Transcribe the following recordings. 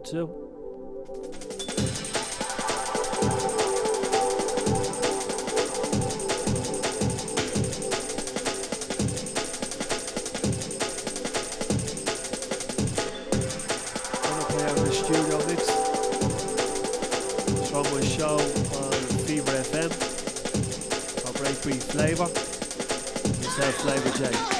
episode two. studio mix from show on Phever FM. I break free flavor. Myself, Flavor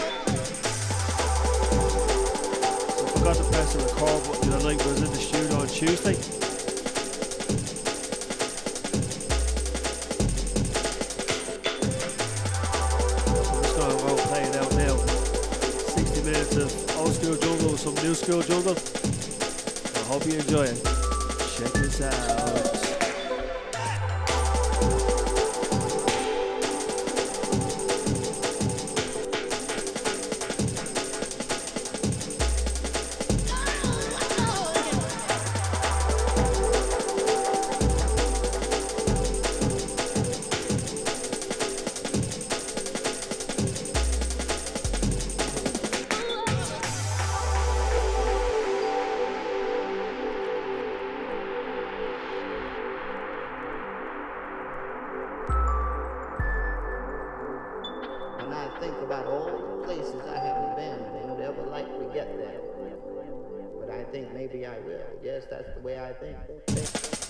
Thank you.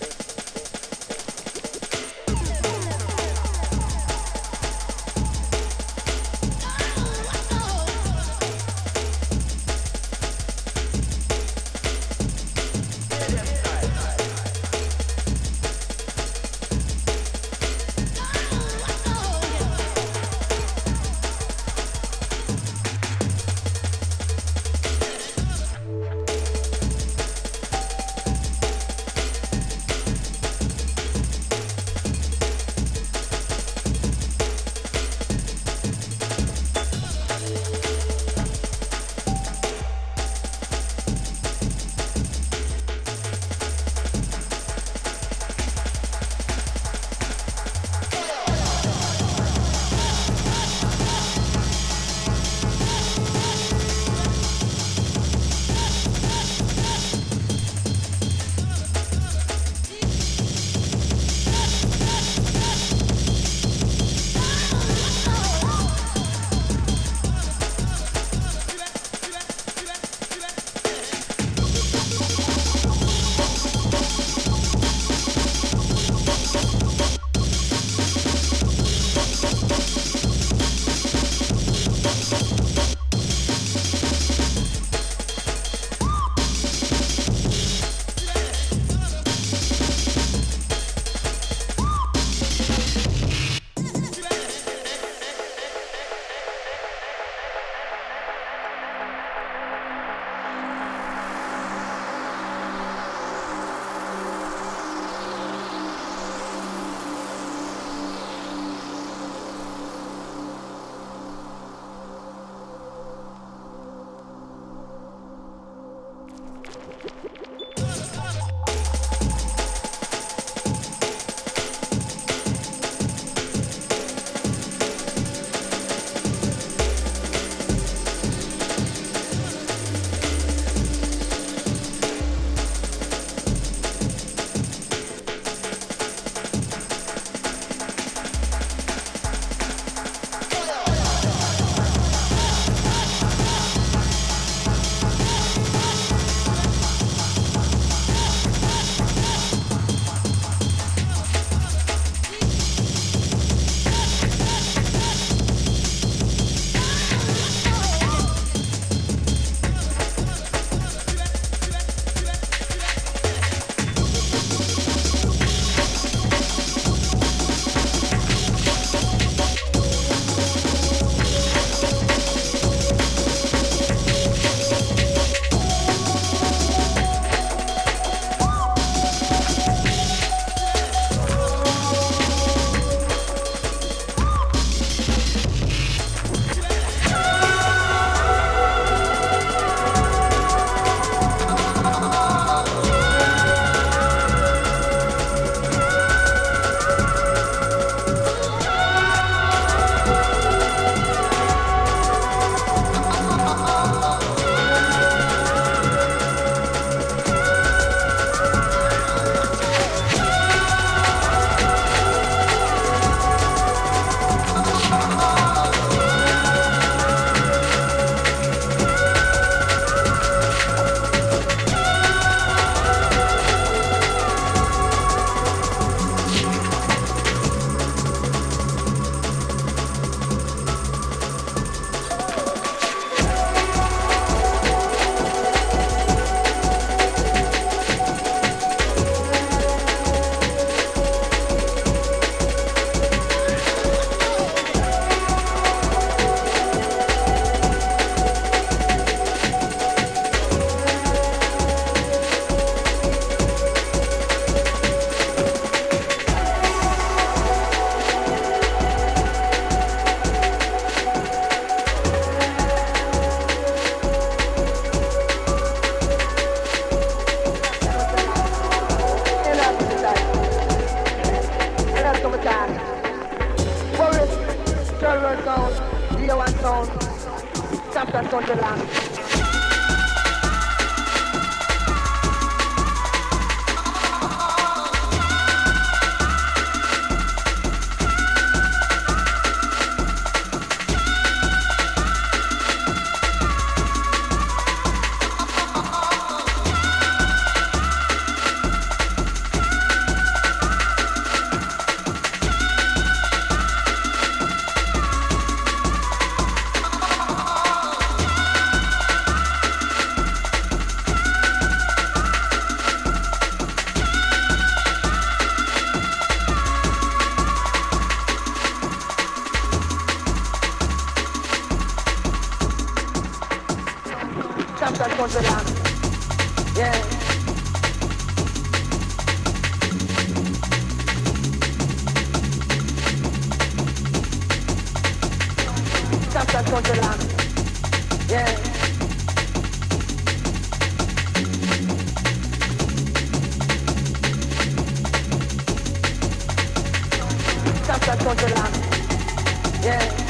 Yeah.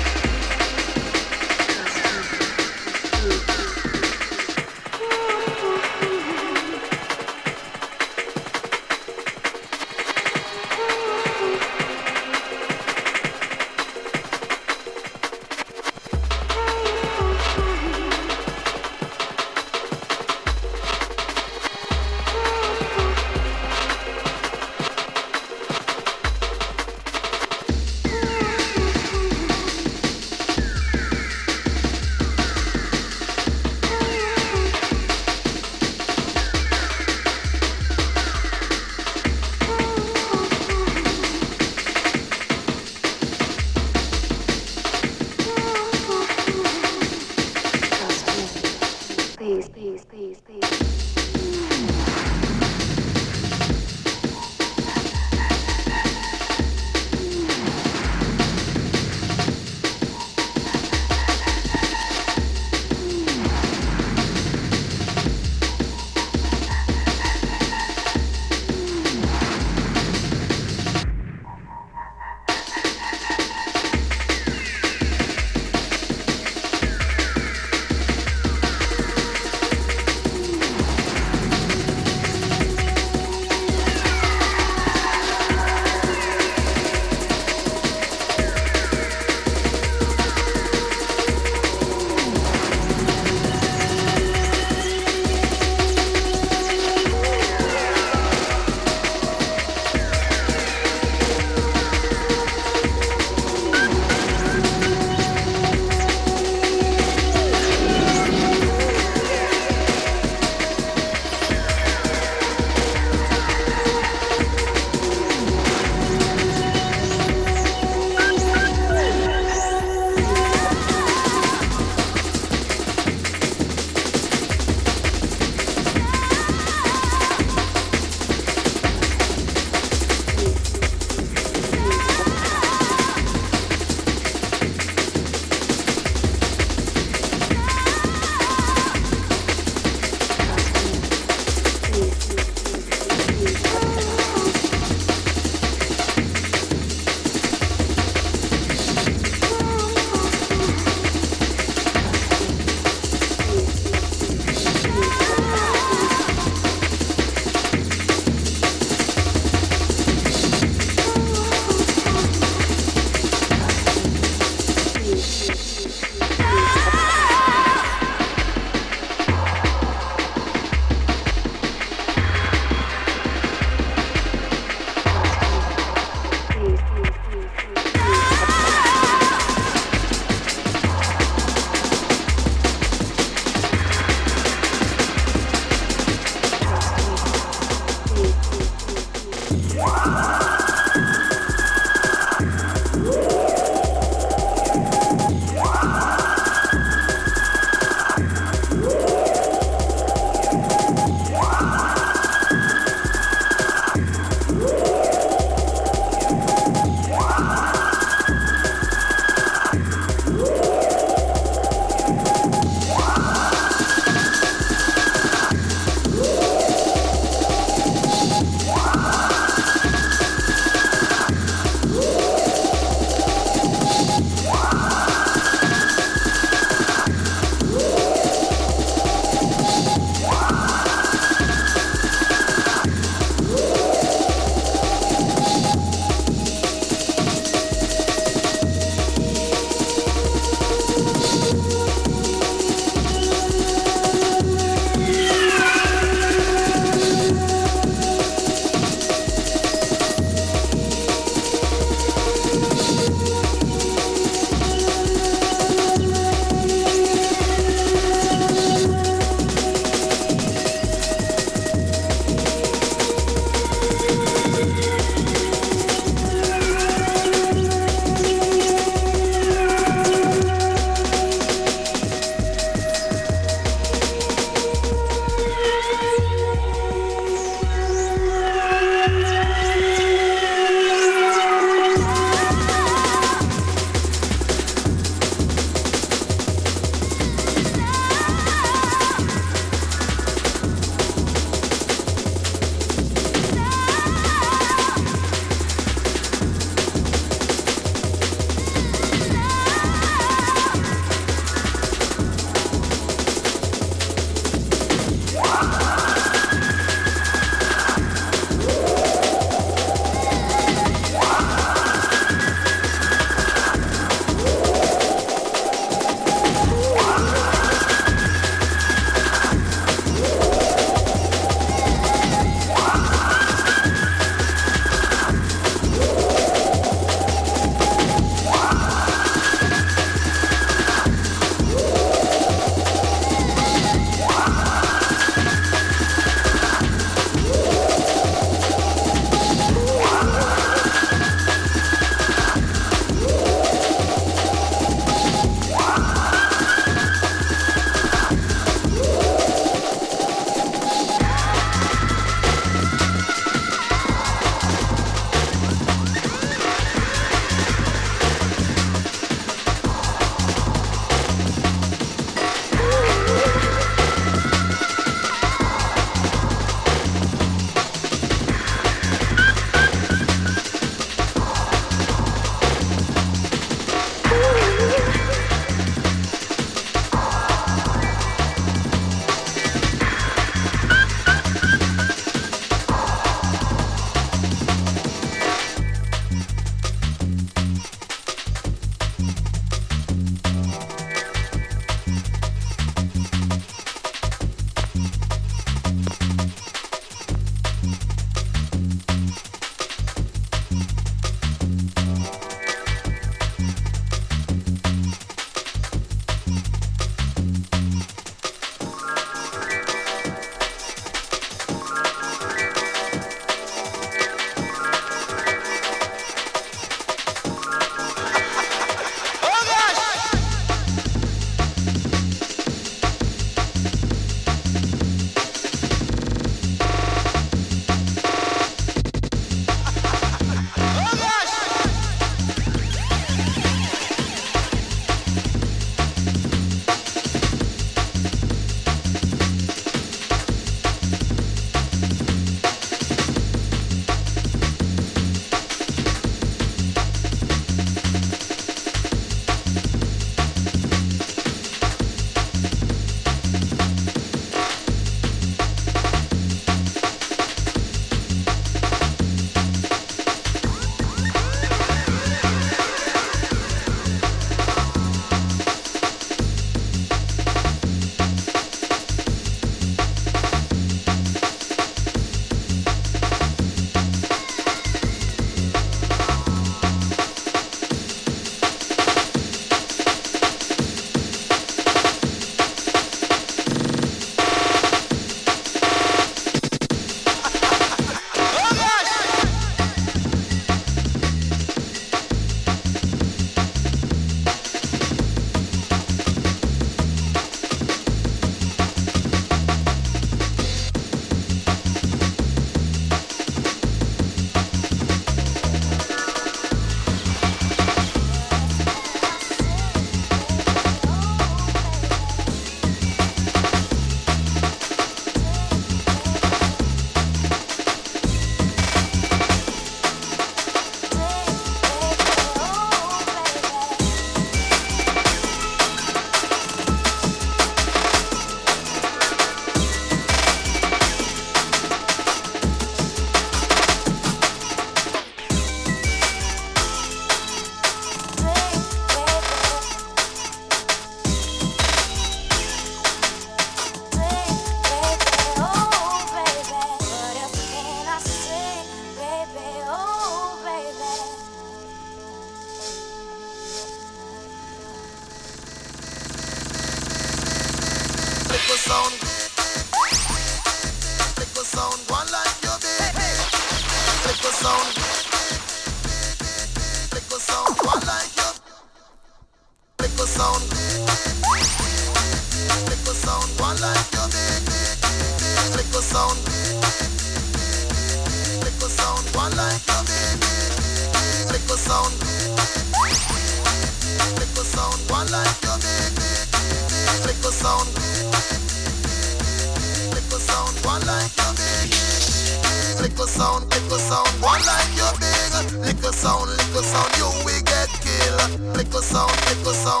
Little sound, little sound, you will get killed. Little sound, little sound.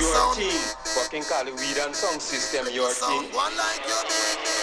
your team. Fucking call it weed and song system, your team. One like your.